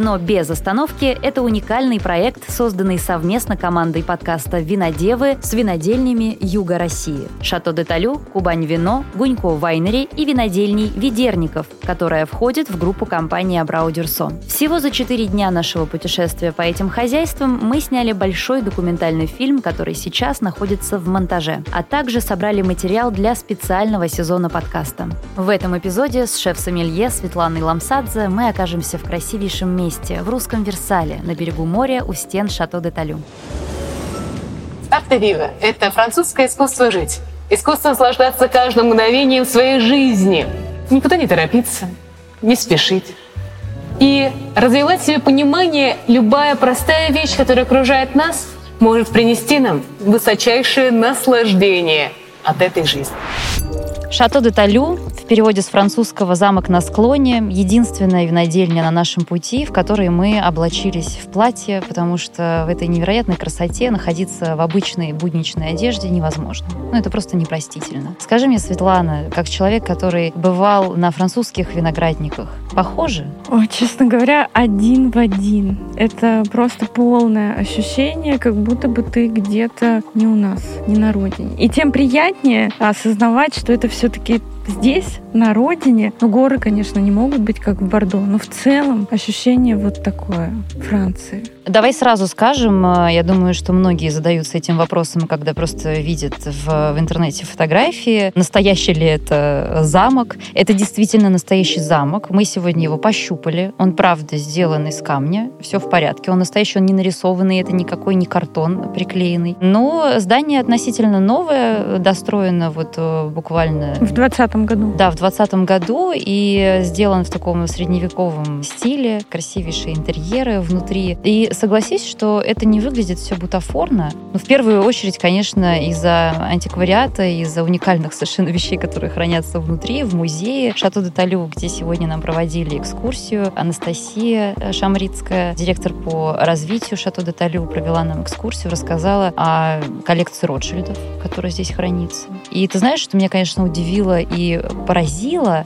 «Вино без остановки» — это уникальный проект, созданный совместно командой подкаста «Винодевы» с винодельнями Юга России. Шато де Талю, Кубань Вино, Гунько Вайнери и винодельней Ведерников, которая входит в группу компании Абраудерсон. Всего за четыре дня нашего путешествия по этим хозяйствам мы сняли большой документальный фильм, который сейчас находится в монтаже, а также собрали материал для специального сезона подкаста. В этом эпизоде с шеф-сомелье Светланой Ламсадзе мы окажемся в красивейшем месте, в русском Версале, на берегу моря у стен Шато де Талю. Арте Вива – это французское искусство жить. Искусство наслаждаться каждым мгновением своей жизни. Никуда не торопиться, не спешить. И развивать себе понимание, любая простая вещь, которая окружает нас, может принести нам высочайшее наслаждение от этой жизни. Шато де Талю переводе с французского «замок на склоне» единственная винодельня на нашем пути, в которой мы облачились в платье, потому что в этой невероятной красоте находиться в обычной будничной одежде невозможно. Ну, это просто непростительно. Скажи мне, Светлана, как человек, который бывал на французских виноградниках, похоже? О, честно говоря, один в один. Это просто полное ощущение, как будто бы ты где-то не у нас, не на родине. И тем приятнее осознавать, что это все-таки здесь, на родине, ну, горы, конечно, не могут быть как в Бордо, но в целом ощущение вот такое Франции. Давай сразу скажем, э, я думаю, что многие задаются этим вопросом, когда просто видят в, в интернете фотографии, настоящий ли это замок. Это действительно настоящий замок. Мы сегодня его пощупали. Он, правда, сделан из камня. Все в порядке. Он настоящий, он не нарисованный, это никакой не картон приклеенный. Но здание относительно новое, достроено вот э, буквально... В 20 году. Да, в 20 году и сделан в таком средневековом стиле. Красивейшие интерьеры внутри. И согласись, что это не выглядит все бутафорно. Но ну, в первую очередь, конечно, из-за антиквариата, из-за уникальных совершенно вещей, которые хранятся внутри, в музее. Шато де Талю, где сегодня нам проводили экскурсию. Анастасия Шамрицкая, директор по развитию Шато де Талю, провела нам экскурсию, рассказала о коллекции Ротшильдов, которая здесь хранится. И ты знаешь, что меня, конечно, удивило и поразило.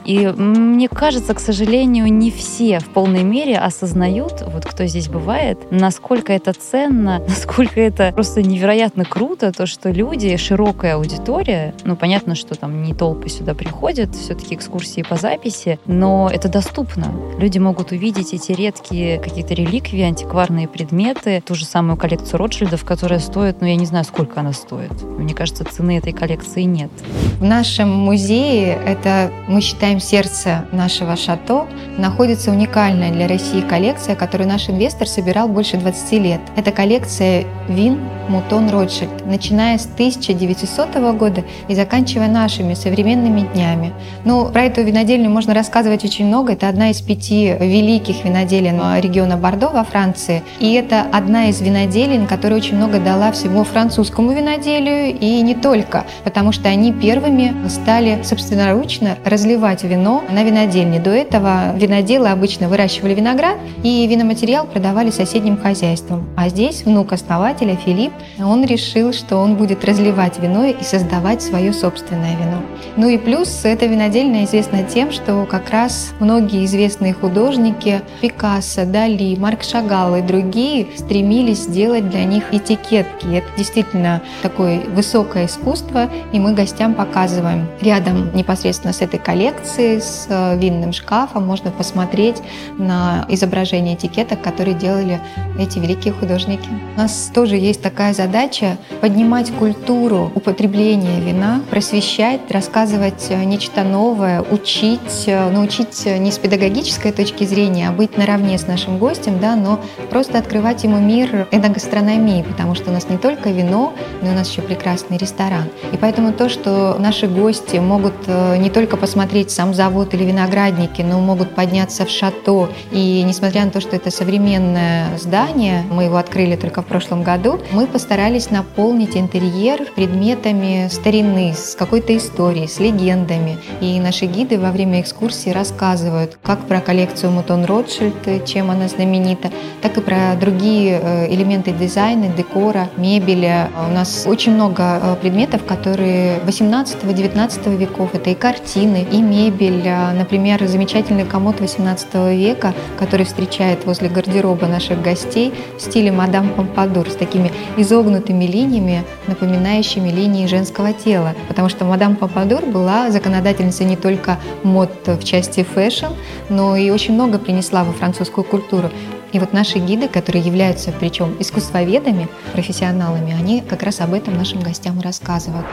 И мне кажется, к сожалению, не все в полной мере осознают, вот кто здесь бывает, насколько это ценно, насколько это просто невероятно круто, то, что люди, широкая аудитория, ну, понятно, что там не толпы сюда приходят, все-таки экскурсии по записи, но это доступно. Люди могут увидеть эти редкие какие-то реликвии, антикварные предметы, ту же самую коллекцию Ротшильдов, которая стоит, ну, я не знаю, сколько она стоит. Мне кажется, цены этой коллекции нет. В нашем музее, это мы считаем сердце нашего шато, находится уникальная для России коллекция, которую наш инвестор собирал больше больше 20 лет. Это коллекция вин Мутон Ротшильд, начиная с 1900 года и заканчивая нашими современными днями. Ну, про эту винодельню можно рассказывать очень много. Это одна из пяти великих виноделин региона Бордо во Франции. И это одна из виноделин, которая очень много дала всему французскому виноделию и не только, потому что они первыми стали собственноручно разливать вино на винодельне. До этого виноделы обычно выращивали виноград и виноматериал продавали соседним хозяйствам. А здесь внук основателя Филипп он решил, что он будет разливать вино и создавать свое собственное вино. Ну и плюс эта винодельня известна тем, что как раз многие известные художники Пикассо, Дали, Марк Шагал и другие стремились сделать для них этикетки. Это действительно такое высокое искусство, и мы гостям показываем. Рядом непосредственно с этой коллекцией, с э, винным шкафом можно посмотреть на изображение этикеток, которые делали эти великие художники. У нас тоже есть такая задача поднимать культуру употребления вина, просвещать, рассказывать э, нечто новое, учить, э, научить не с педагогической точки зрения, а быть наравне с нашим гостем, да, но просто открывать ему мир эногастрономии, потому что у нас не только вино, но у нас еще прекрасный ресторан. И поэтому то, что наши гости могут не только посмотреть сам завод или виноградники, но могут подняться в шато. И несмотря на то, что это современное здание, мы его открыли только в прошлом году, мы постарались наполнить интерьер предметами старины, с какой-то историей, с легендами. И наши гиды во время экскурсии рассказывают как про коллекцию Мутон Ротшильд, чем она знаменита, так и про другие э, элементы дизайна, декора, мебели. У нас очень много э, предметов, которые работы 18-19 веков. Это и картины, и мебель. А, например, замечательный комод 18 века, который встречает возле гардероба наших гостей в стиле мадам Помпадур с такими изогнутыми линиями, напоминающими линии женского тела. Потому что мадам Помпадур была законодательницей не только мод в части fashion, но и очень много принесла во французскую культуру. И вот наши гиды, которые являются причем искусствоведами, профессионалами, они как раз об этом нашим гостям рассказывают.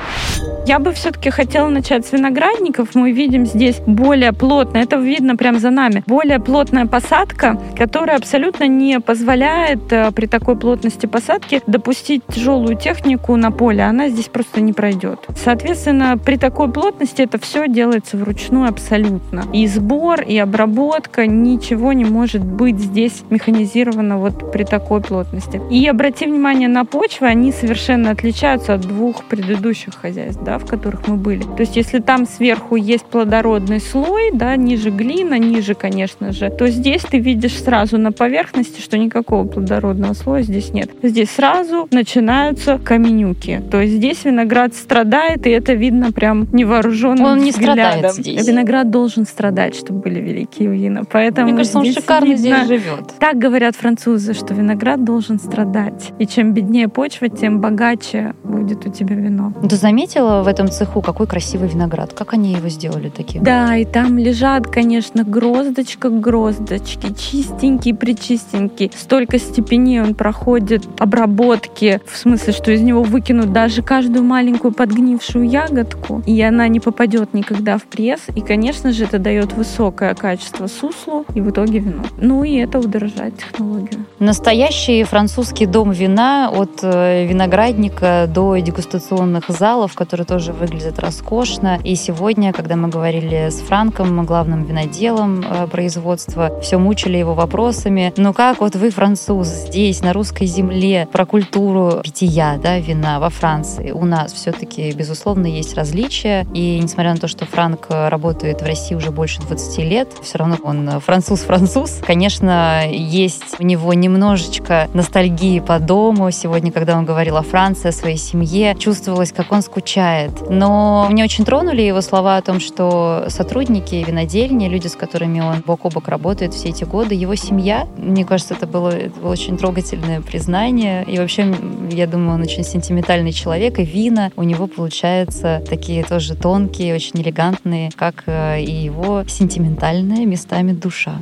Я бы все-таки хотела начать с виноградников. Мы видим здесь более плотно, это видно прямо за нами, более плотная посадка, которая абсолютно не позволяет э, при такой плотности посадки допустить тяжелую технику на поле. Она здесь просто не пройдет. Соответственно, при такой плотности это все делается вручную абсолютно. И сбор, и обработка, ничего не может быть здесь механизировано механизировано вот при такой плотности. И обрати внимание на почвы, они совершенно отличаются от двух предыдущих хозяйств, да, в которых мы были. То есть если там сверху есть плодородный слой, да, ниже глина, ниже, конечно же, то здесь ты видишь сразу на поверхности, что никакого плодородного слоя здесь нет. Здесь сразу начинаются каменюки. То есть здесь виноград страдает, и это видно прям невооруженным Он не взглядом. страдает здесь. Виноград должен страдать, чтобы были великие вина. Поэтому Мне кажется, он здесь шикарно видно здесь живет. так говорят французы, что виноград должен страдать. И чем беднее почва, тем богаче будет у тебя вино. Ты заметила в этом цеху, какой красивый виноград? Как они его сделали таким? Да, и там лежат, конечно, гроздочка к гроздочке, чистенький, причистенький. Столько степеней он проходит обработки, в смысле, что из него выкинут даже каждую маленькую подгнившую ягодку, и она не попадет никогда в пресс. И, конечно же, это дает высокое качество суслу и в итоге вино. Ну и это удорожает технологию. Настоящий французский дом вина от э, виноградника до дегустационных залов, которые тоже выглядят роскошно. И сегодня, когда мы говорили с Франком, главным виноделом э, производства, все мучили его вопросами. Ну как вот вы, француз, здесь, на русской земле, про культуру питья, да, вина во Франции. У нас все-таки, безусловно, есть различия. И несмотря на то, что Франк работает в России уже больше 20 лет, все равно он француз-француз. Конечно, есть у него немножечко ностальгии по дому. Сегодня, когда он говорил о Франции, о своей семье, чувствовалось, как он скучает. Но меня очень тронули его слова о том, что сотрудники винодельни, люди, с которыми он бок о бок работает все эти годы, его семья, мне кажется, это было, это было очень трогательное признание. И вообще, я думаю, он очень сентиментальный человек, и вина у него получаются такие тоже тонкие, очень элегантные, как э, и его сентиментальная местами душа.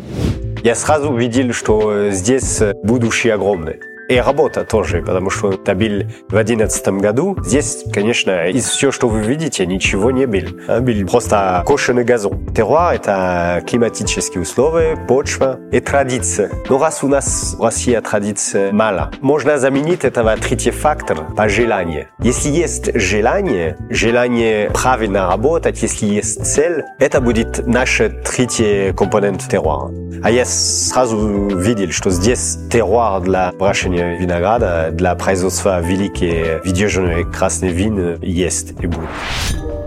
Я сразу видел, что здесь будущее огромное. И работа тоже, потому что был в 2011 году. Здесь, конечно, из всего, что вы видите, ничего не было. А, Был просто кошеный газон. Терруар — это климатические условия, почва и традиция. Но раз у нас в России традиции мало, можно заменить этого третий фактор по желанию. Если есть желание, желание правильно работать, если есть цель, это будет наш третий компонент терруара. А я сразу видел, что здесь терруар для выращивания винограда, для производства великие видержанные красные вина есть и будет.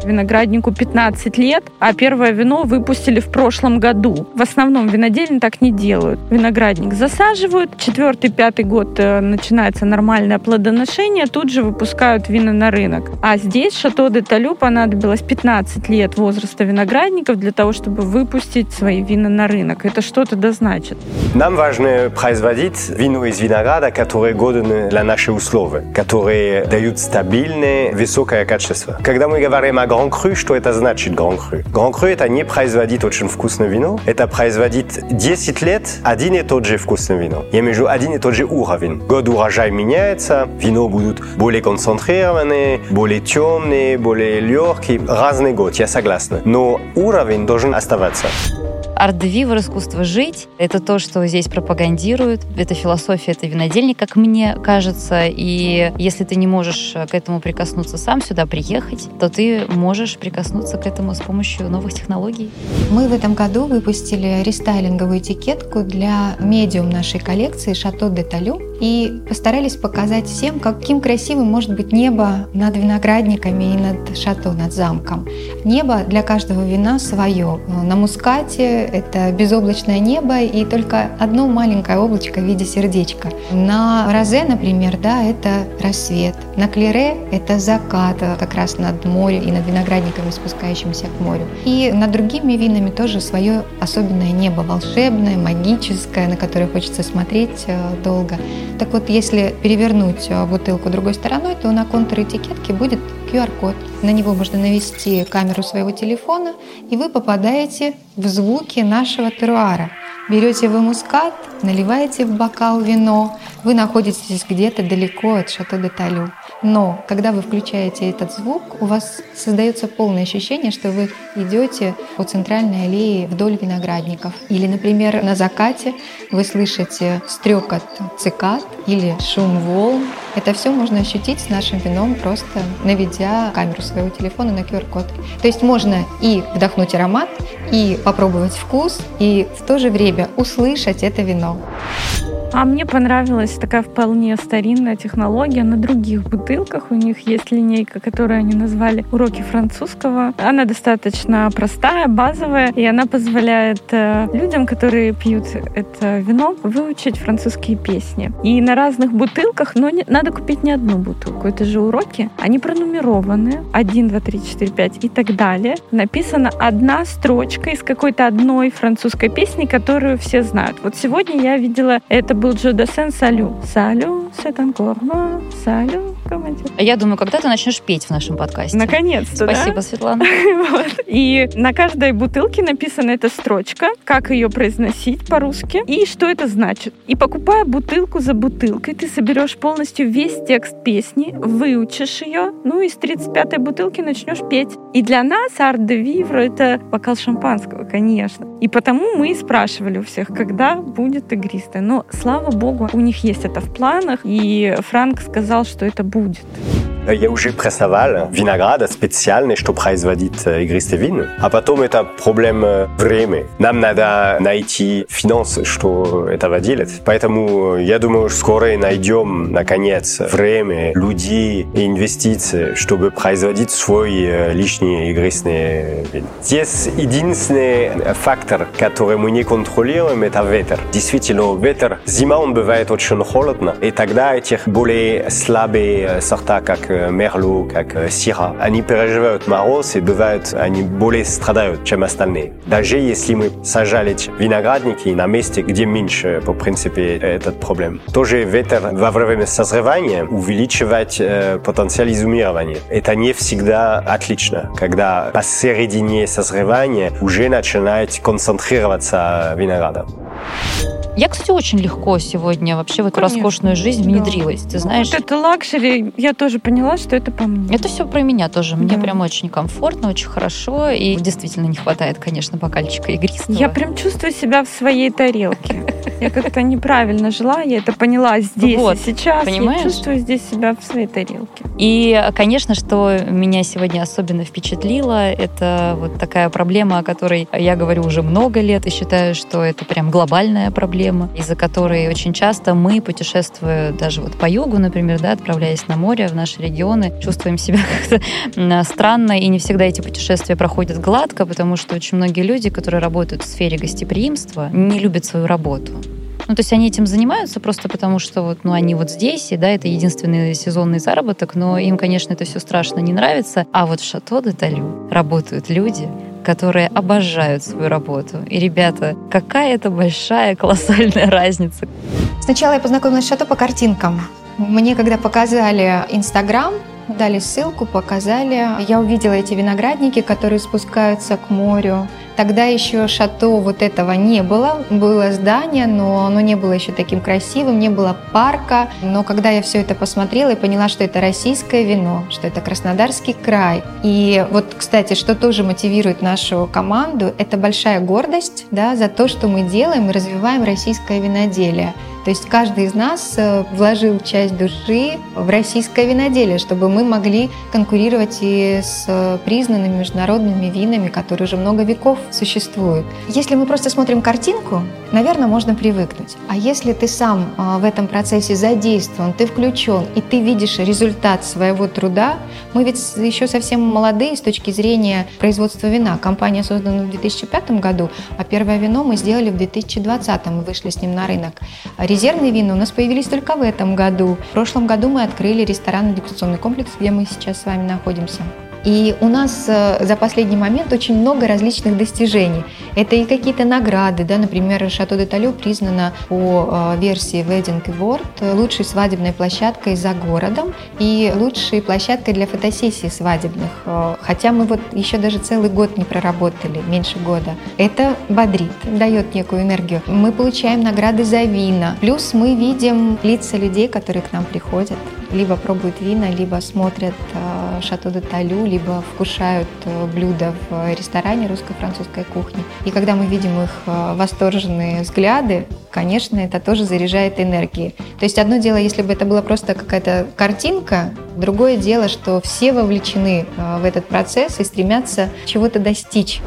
Винограднику 15 лет, а первое вино выпустили в прошлом году. В основном винодельни так не делают. Виноградник засаживают, четвертый, пятый год э, начинается нормальное плодоношение, тут же выпускают вина на рынок. А здесь Шато де Талю понадобилось 15 лет возраста виноградников для того, чтобы выпустить свои вина на рынок. Это что-то да значит. Нам важно производить вино из винограда, которые годны для наших условий, которые дают стабильное, высокое качество. Когда мы говорим о Grand Cru, что это значит Grand Cru? Grand Cru это не производить очень вкусное вино, это производить 10 лет один и тот же вкусное вино. Я имею в виду один и тот же уровень. Год урожай меняется, вино будут более концентрированные, более темные, более легкие. Разный год, я согласна. Но уровень должен оставаться. Арт-девивер, искусство жить, это то, что здесь пропагандируют. Это философия, это винодельник, как мне кажется. И если ты не можешь к этому прикоснуться сам, сюда приехать, то ты можешь прикоснуться к этому с помощью новых технологий. Мы в этом году выпустили рестайлинговую этикетку для медиум нашей коллекции «Шато де Талю». И постарались показать всем, каким красивым может быть небо над виноградниками и над шато, над замком. Небо для каждого вина свое. На мускате это безоблачное небо и только одно маленькое облачко в виде сердечка. На розе, например, да, это рассвет. На клере это закат как раз над морем и над виноградниками, спускающимися к морю. И над другими винами тоже свое особенное небо, волшебное, магическое, на которое хочется смотреть э, долго. Так вот, если перевернуть э, бутылку другой стороной, то на контур этикетки будет QR-код. На него можно навести камеру своего телефона, и вы попадаете в звуки нашего теруара. Берете вы мускат, наливаете в бокал вино, вы находитесь где-то далеко от Шато де Талю. Но когда вы включаете этот звук, у вас создается полное ощущение, что вы идете по центральной аллее вдоль виноградников. Или, например, на закате вы слышите стрекот цикад или шум волн. Это все можно ощутить с нашим вином, просто наведя камеру своего телефона на QR-код. То есть можно и вдохнуть аромат, и попробовать вкус, и в то же время услышать это вино. А мне понравилась такая вполне старинная технология. На других бутылках у них есть линейка, которую они назвали «Уроки французского». Она достаточно простая, базовая, и она позволяет э, людям, которые пьют это вино, выучить французские песни. И на разных бутылках, но не, надо купить не одну бутылку. Это же уроки. Они пронумерованы. 1, 2, 3, 4, 5 и так далее. Написана одна строчка из какой-то одной французской песни, которую все знают. Вот сегодня я видела это был Джо Десен «Салю». «Салю, moi, салю, командир». Я думаю, когда ты начнешь петь в нашем подкасте. Наконец-то, Спасибо, да? Светлана. Вот. И на каждой бутылке написана эта строчка, как ее произносить по-русски и что это значит. И покупая бутылку за бутылкой, ты соберешь полностью весь текст песни, выучишь ее, ну и с 35-й бутылки начнешь петь. И для нас арт де вивро — это бокал шампанского, конечно. И потому мы и спрашивали у всех, когда будет игристое. Но, слава богу, у них есть это в планах, и Франк сказал, что это будет. Я уже прессовал винограда специальный, что производит игристый вин. А потом это проблема времени. Нам надо найти финансы, что этого делать. Поэтому я думаю, скоро найдем, наконец, время, людей и инвестиции, чтобы производить свой личный игристый вин. Здесь единственный фактор, который мы не контролируем, это ветер. Действительно, ветер, зима он бывает очень холодно, и тогда этих более слабые сорта, как Мерло, как Сира, они переживают мороз и бывают, они более страдают, чем остальные. Даже если мы сажали виноградники на месте, где меньше, по принципе, этот проблем. Тоже ветер во время созревания увеличивает э, потенциал изумирования. Это не всегда отлично, когда посередине созревания уже начинает концентрироваться винограда. Я, кстати, очень легко сегодня вообще в эту Конечно, роскошную жизнь да. внедрилась. Ты знаешь, Вот это luxury, я тоже поняла, что это по мне. это все про меня тоже. Мне Да. прям очень комфортно, очень хорошо. И действительно не хватает, конечно, бокальчика игристого. Я прям чувствую себя в своей тарелке. Я как-то неправильно жила, я это поняла здесь Вот, и сейчас. понимаешь? Я чувствую здесь себя в своей тарелке. И, конечно, что меня сегодня особенно впечатлило, это вот такая проблема, о которой я говорю уже много лет и считаю, что это прям глобальная проблема, из-за которой очень часто мы, путешествуя даже вот по югу, например, да, отправляясь на море в наши регионы, чувствуем себя как-то странно, и не всегда эти путешествия проходят гладко, потому что очень многие люди, которые работают в сфере гостеприимства, не любят свою работу. Ну, то есть они этим занимаются просто потому, что вот, ну, они вот здесь, и да, это единственный сезонный заработок, но им, конечно, это все страшно не нравится. А вот в Шато де Талю работают люди, которые обожают свою работу. И, ребята, какая это большая, колоссальная разница. Сначала я познакомилась с Шато по картинкам. Мне когда показали Инстаграм, дали ссылку, показали, я увидела эти виноградники, которые спускаются к морю. Тогда еще шато вот этого не было. Было здание, но оно не было еще таким красивым, не было парка. Но когда я все это посмотрела и поняла, что это российское вино, что это Краснодарский край. И вот, кстати, что тоже мотивирует нашу команду, это большая гордость да, за то, что мы делаем и развиваем российское виноделие. То есть каждый из нас э, вложил часть души в российское виноделие, чтобы мы могли конкурировать и с э, признанными международными винами, которые уже много веков существуют. Если мы просто смотрим картинку, наверное, можно привыкнуть. А если ты сам э, в этом процессе задействован, ты включен, и ты видишь результат своего труда, мы ведь еще совсем молодые с точки зрения производства вина. Компания создана в 2005 году, а первое вино мы сделали в 2020 мы вышли с ним на рынок. Резервные вина у нас появились только в этом году. В прошлом году мы открыли ресторанно-дегустационный комплекс, где мы сейчас с вами находимся. И у нас э, за последний момент очень много различных достижений. Это и какие-то награды, да, например, Шато де Талю признана по э, версии Wedding Award лучшей свадебной площадкой за городом и лучшей площадкой для фотосессий свадебных. Э, хотя мы вот еще даже целый год не проработали, меньше года. Это бодрит, дает некую энергию. Мы получаем награды за вина. Плюс мы видим лица людей, которые к нам приходят либо пробуют вина, либо смотрят э, Шато де Талю, либо вкушают э, блюда в ресторане русско-французской кухни. И когда мы видим их э, восторженные взгляды, конечно, это тоже заряжает энергией. То есть одно дело, если бы это была просто какая-то картинка, другое дело, что все вовлечены в этот процесс и стремятся чего-то достичь.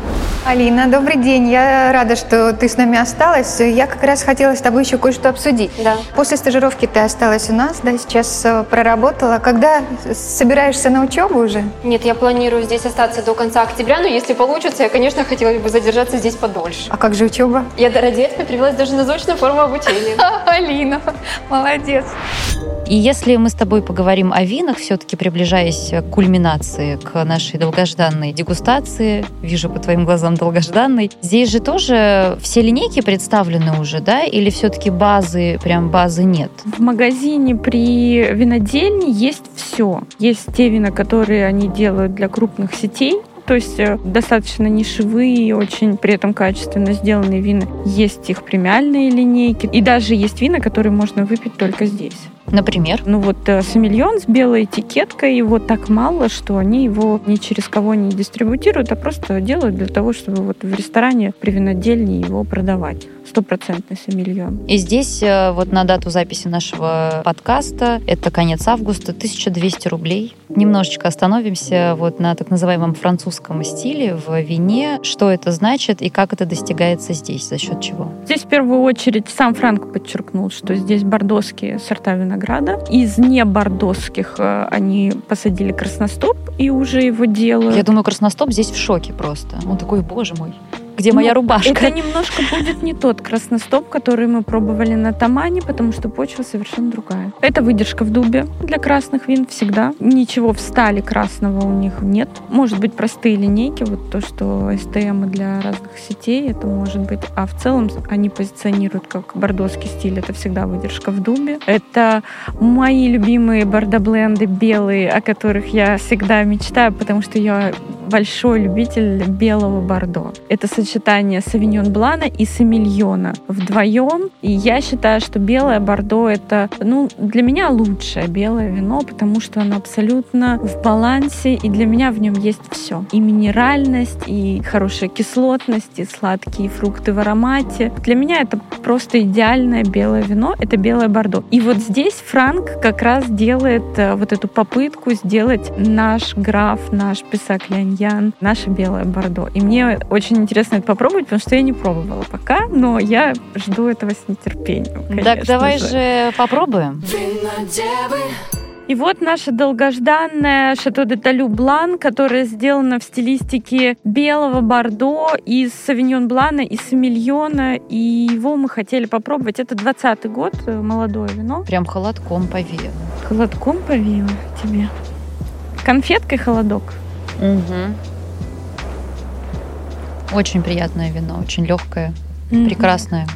Алина, добрый день. Я рада, что ты с нами осталась. Я как раз хотела с тобой еще кое-что обсудить. Да. После стажировки ты осталась у нас, да, сейчас проработала. Когда собираешься на учебу уже? Нет, я планирую здесь остаться до конца октября, но если получится, я, конечно, хотела бы задержаться здесь подольше. А как же учеба? Я ради этого привелась даже на заочную форму обучения. Алина, молодец. И если мы с тобой поговорим о винах, все-таки приближаясь к кульминации, к нашей долгожданной дегустации, вижу по твоим глазам долгожданной, здесь же тоже все линейки представлены уже, да? Или все-таки базы, прям базы нет? В магазине при винодельне есть все. Есть те вина, которые они делают для крупных сетей, то есть э, достаточно нишевые, очень при этом качественно сделанные вина. Есть их премиальные линейки, и даже есть вина, которые можно выпить только здесь. Например? Ну вот э, Самильон с белой этикеткой, его так мало, что они его ни через кого не дистрибутируют, а просто делают для того, чтобы вот в ресторане при винодельне его продавать. Стопроцентный Самильон. И здесь э, вот на дату записи нашего подкаста, это конец августа, 1200 рублей. Немножечко остановимся вот на так называемом французском стиле в вине. Что это значит и как это достигается здесь, за счет чего? Здесь в первую очередь сам Франк подчеркнул, что здесь бордоские сорта винограда. Из небордосских э, они посадили красностоп и уже его делают. Я думаю, красностоп здесь в шоке просто. Он такой, боже мой где моя ну, рубашка. Это немножко будет не тот красностоп, который мы пробовали на Тамане, потому что почва совершенно другая. Это выдержка в дубе для красных вин всегда. Ничего в стали красного у них нет. Может быть, простые линейки, вот то, что STM для разных сетей, это может быть. А в целом они позиционируют как бордоский стиль. Это всегда выдержка в дубе. Это мои любимые бордобленды белые, о которых я всегда мечтаю, потому что я большой любитель белого бордо. Это сочетание савиньон блана и самильона вдвоем. И я считаю, что белое бордо это, ну, для меня лучшее белое вино, потому что оно абсолютно в балансе, и для меня в нем есть все. И минеральность, и хорошая кислотность, и сладкие фрукты в аромате. Для меня это просто идеальное белое вино, это белое бордо. И вот здесь Франк как раз делает э, вот эту попытку сделать наш граф, наш писак Ляньян, наше белое бордо. И мне очень интересно это попробовать, потому что я не пробовала пока, но я жду этого с нетерпением. Так давай же, же попробуем. И вот наша долгожданная Шато де Талю Блан, которая сделана в стилистике белого бордо из Савиньон Блана и Самильона. И его мы хотели попробовать. Это 20 год, э, молодое вино. Прям холодком повеяло. Холодком повеяло тебе. Конфеткой холодок. Угу. Очень приятное вино, очень легкое, mm-hmm. прекрасное.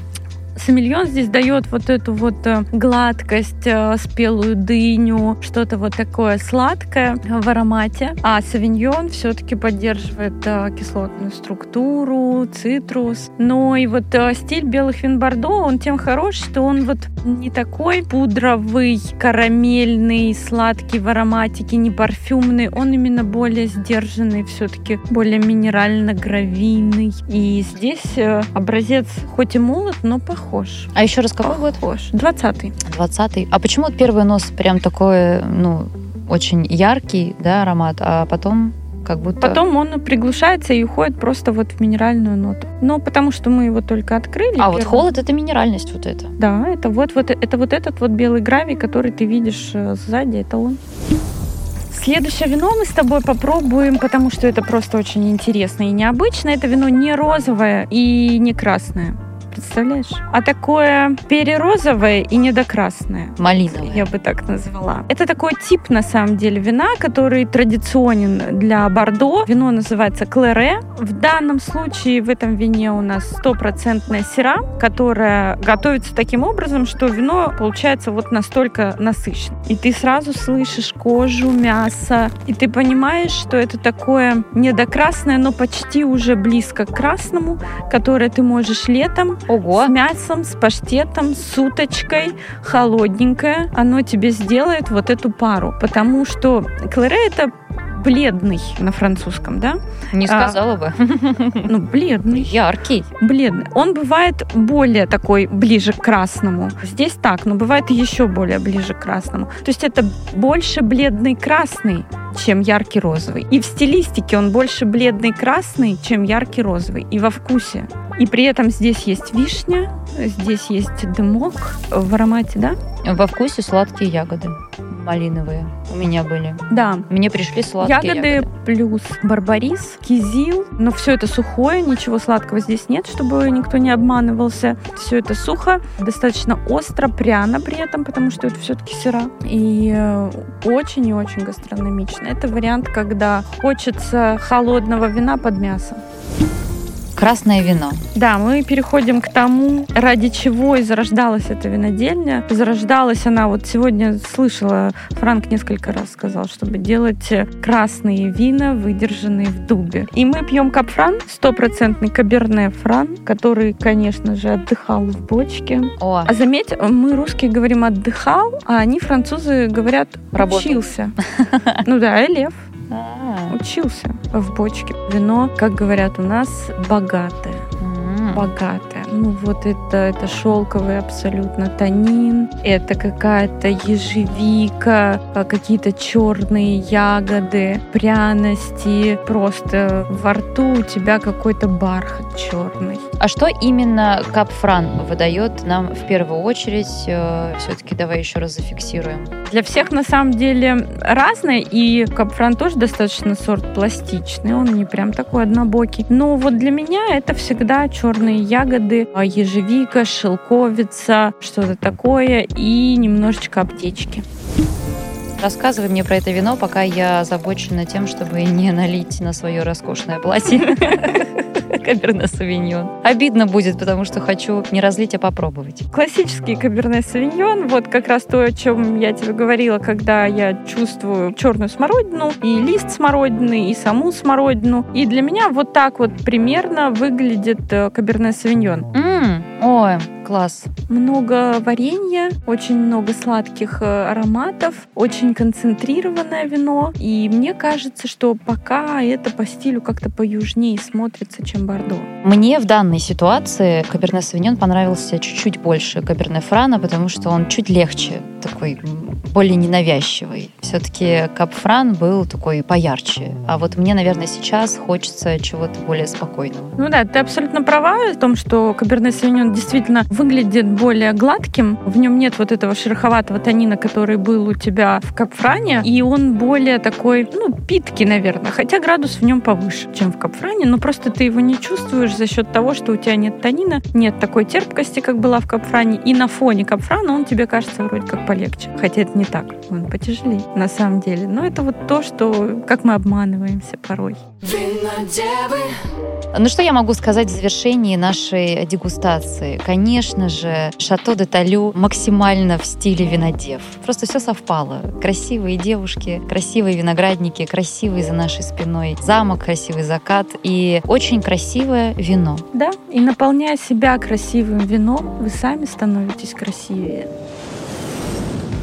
Сомельон здесь дает вот эту вот э, гладкость, э, спелую дыню, что-то вот такое сладкое в аромате. А савиньон все-таки поддерживает э, кислотную структуру, цитрус. Но и вот стиль белых вин Бордо, он тем хорош, что он вот не такой пудровый, карамельный, сладкий в ароматике, не парфюмный. Он именно более сдержанный, все-таки более минерально-гравийный. И здесь образец хоть и молод, но похож похож. А еще раз какой год? Похож. 20-й. 20-й. А почему вот первый нос прям такой, ну, очень яркий, да, аромат, а потом как будто... Потом он приглушается и уходит просто вот в минеральную ноту. Ну, потому что мы его только открыли. А вот первым. холод это минеральность вот это. Да, это вот, вот, это вот этот вот белый гравий, который ты видишь э, сзади, это он. Следующее вино мы с тобой попробуем, потому что это просто очень интересно и необычно. Это вино не розовое и не красное. Представляешь? А такое перерозовое и недокрасное. Малиновое. Я бы так назвала. Это такой тип, на самом деле, вина, который традиционен для Бордо. Вино называется клере. В данном случае в этом вине у нас стопроцентная сера, которая готовится таким образом, что вино получается вот настолько насыщенным. И ты сразу слышишь кожу, мясо, и ты понимаешь, что это такое недокрасное, но почти уже близко к красному, которое ты можешь летом Ого. с мясом, с паштетом, с уточкой, холодненькое. Оно тебе сделает вот эту пару. Потому что клере это бледный на французском, да? Не А. сказала бы. Ну, бледный. Яркий. Бледный. Он бывает более такой ближе к красному. Здесь так, но бывает еще более ближе к красному. То есть это больше бледный красный, чем яркий розовый. И в стилистике он больше бледный красный, чем яркий розовый. И во вкусе. И при этом здесь есть вишня, здесь есть дымок в аромате, да? Во вкусе сладкие ягоды. Малиновые. У меня были. Да. Мне пришли сладкие Ягоды, ягоды. плюс барбарис, кизил. Но все это сухое, ничего сладкого здесь нет, чтобы никто не обманывался. Все это сухо, достаточно остро, пряно при этом, потому что это все-таки сыра. И э, очень и очень гастрономично. Это вариант, когда хочется холодного вина под мясо. Красное вино. Да, мы переходим к тому, ради чего и зарождалась эта винодельня. Зарождалась она, вот сегодня слышала, Франк несколько раз сказал, чтобы делать красные вина, выдержанные в дубе. И мы пьем капфран, стопроцентный каберне фран, который, конечно же, отдыхал в бочке. О, А заметь, мы русские говорим отдыхал, а они, французы, говорят Работал. учился. Ну да, Элев а, учился в бочке. Вино, как говорят у нас, богатое м. богатая. Ну вот это, это шелковый абсолютно танин, это какая-то ежевика, а, какие-то черные ягоды, пряности. Просто во рту у тебя какой-то бархат черный. А что именно Капфран выдает нам в первую очередь? Все-таки давай еще раз зафиксируем. Для всех на самом деле разное, и капфран тоже достаточно сорт пластичный, он не прям такой однобокий. Но вот для меня это всегда черные ягоды, а, ежевика, шелковица, что-то такое, и немножечко аптечки. Рассказывай мне про это вино, пока я озабочена тем, чтобы не налить на свое роскошное платье. Каберне Савиньон. Обидно будет, потому что хочу не разлить, а попробовать. Классический каберне савиньон, вот как раз то, о чем я тебе говорила, когда я чувствую черную смородину, и лист смородины, и саму смородину. И для меня вот так вот примерно выглядит э, каберне савиньон. Ой, класс. Много варенья, очень много сладких э, ароматов, очень концентрированное вино. И мне кажется, что пока это по стилю как-то поюжнее смотрится, чем Бордо. Мне в данной ситуации Каберне Савиньон понравился чуть-чуть больше Каберне Франа, потому что он чуть легче, такой более ненавязчивый. Все-таки Капфран был такой поярче. А вот мне, наверное, сейчас хочется чего-то более спокойного. Ну да, ты абсолютно права в том, что Каберне Савиньон действительно выглядит более гладким. В нем нет вот этого шероховатого танина, который был у тебя в Капфране. И он более такой, ну, питкий, наверное. Хотя градус в нем повыше, чем в Капфране. Но просто ты его не чувствуешь за счет того, что у тебя нет танина, нет такой терпкости, как была в Капфране. И на фоне Капфрана он тебе кажется вроде как полегче. Хотя это не так. Он потяжелее на самом деле. Но это вот то, что как мы обманываемся порой. Ну что я могу сказать в завершении нашей дегустации? Конечно же, Шато де Талю максимально в стиле винодев. Просто все совпало. Красивые девушки, красивые виноградники, красивый за нашей спиной замок, красивый закат и очень красивое вино. Да, и наполняя себя красивым вином, вы сами становитесь красивее.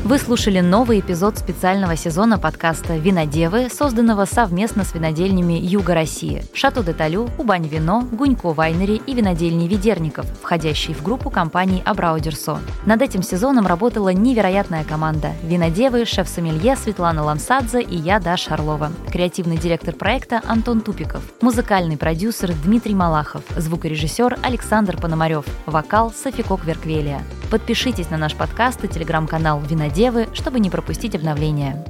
Вы слушали новый эпизод специального сезона подкаста «Винодевы», созданного совместно с винодельнями Юга России, Шато де Талю, Убань Вино, Гунько Вайнери и винодельни Ведерников, входящие в группу компаний Абраудерсо. Над этим сезоном работала невероятная команда – винодевы, шеф-сомелье Светлана Ламсадзе и я, Даша Орлова, креативный директор проекта Антон Тупиков, музыкальный продюсер Дмитрий Малахов, звукорежиссер Александр Пономарев, вокал Софико Кверквелия. Подпишитесь на наш подкаст и телеграм-канал «Винодевы», чтобы не пропустить обновления.